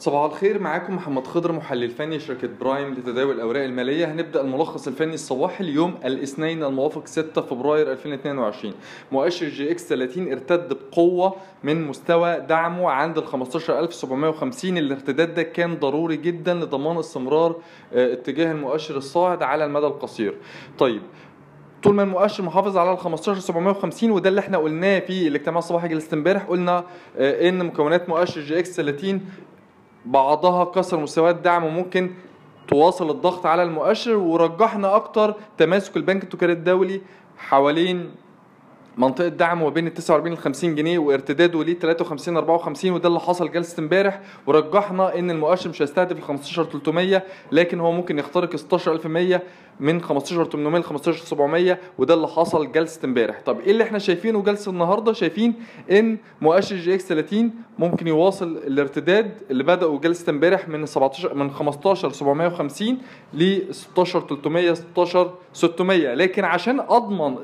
صباح الخير معاكم محمد خضر محلل فني شركة برايم لتداول الأوراق المالية. هنبدأ الملخص الفني الصباحي اليوم الاثنين الموافق 6 فبراير 2022 مؤشر EGX 30 ارتد بقوة من مستوى دعمه عند ال 15750 الارتداد ده كان ضروري جدا لضمان استمرار آه، اتجاه المؤشر الصاعد على المدى القصير. طيب طول ما المؤشر محافظ على ال 15750 وده اللي إحنا قلناه في الاجتماع الصباحي جلسة امبارح قلنا آه، إن مكونات مؤشر EGX 30 بعضها كسر مستويات دعم وممكن تواصل الضغط على المؤشر ورجحنا أكتر تماسك البنك التجاري الدولي حوالين منطقة دعم ما بين ال 49 ل 50 جنيه وارتداده ل 53 54 وده اللي حصل جلسة امبارح. ورجحنا إن المؤشر مش هيستهدف ال 15 300 لكن هو ممكن يخترق 16100 من 15 800 ل 15 700 وده اللي حصل جلسة امبارح. طب إيه اللي إحنا شايفينه جلسة النهارده؟ شايفين إن مؤشر EGX 30 ممكن يواصل الارتداد اللي بدأوا جلسة امبارح من 17 من 15 750 ل 16 300 16 600 لكن عشان أضمن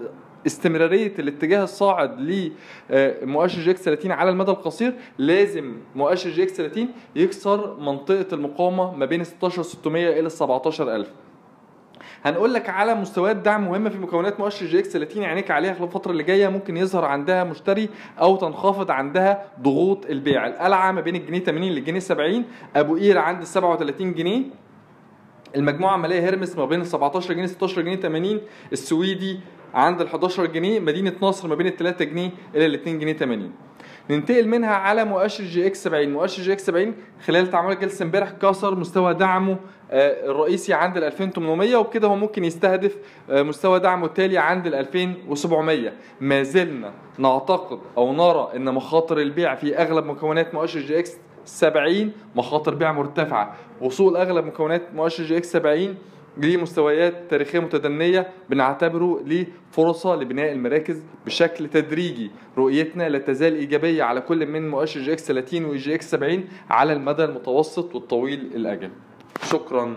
استمرارية الاتجاه الصاعد لمؤشر EGX 30 على المدى القصير لازم مؤشر EGX 30 يكسر منطقة المقاومة ما بين 16600 إلى 17000 هنقول لك على مستويات دعم مهمة في مكونات مؤشر EGX 30 عينيك عليها خلال الفترة اللي جاية ممكن يظهر عندها مشتري أو تنخفض عندها ضغوط البيع. القلعة ما بين الجنيه 80 للجنيه 70 أبو قير عند 37 جنيه. المجموعة المالية هيرميس ما بين 17 جنيه 16 جنيه 80 السويدي عند ال 11 جنيه مدينة نصر ما بين ال 3 جنيه إلى ال 2 جنيه 80 ننتقل منها على مؤشر EGX 70 مؤشر EGX 70 خلال تعاملات جلسة امبارح كسر مستوى دعمه آه، الرئيسي عند ال 2800 وبكده هو ممكن يستهدف آه، مستوى دعمه التالي عند ال 2700 ما زلنا نعتقد أو نرى إن مخاطر البيع في أغلب مكونات مؤشر EGX 70 مخاطر بيع مرتفعة. وصول أغلب مكونات مؤشر EGX 70 لمستويات تاريخية متدنية بنعتبره لفرصة لبناء المراكز بشكل تدريجي. رؤيتنا لا تزال إيجابية على كل من مؤشر EGX 30 و EGX 70 على المدى المتوسط والطويل الأجل. شكرا.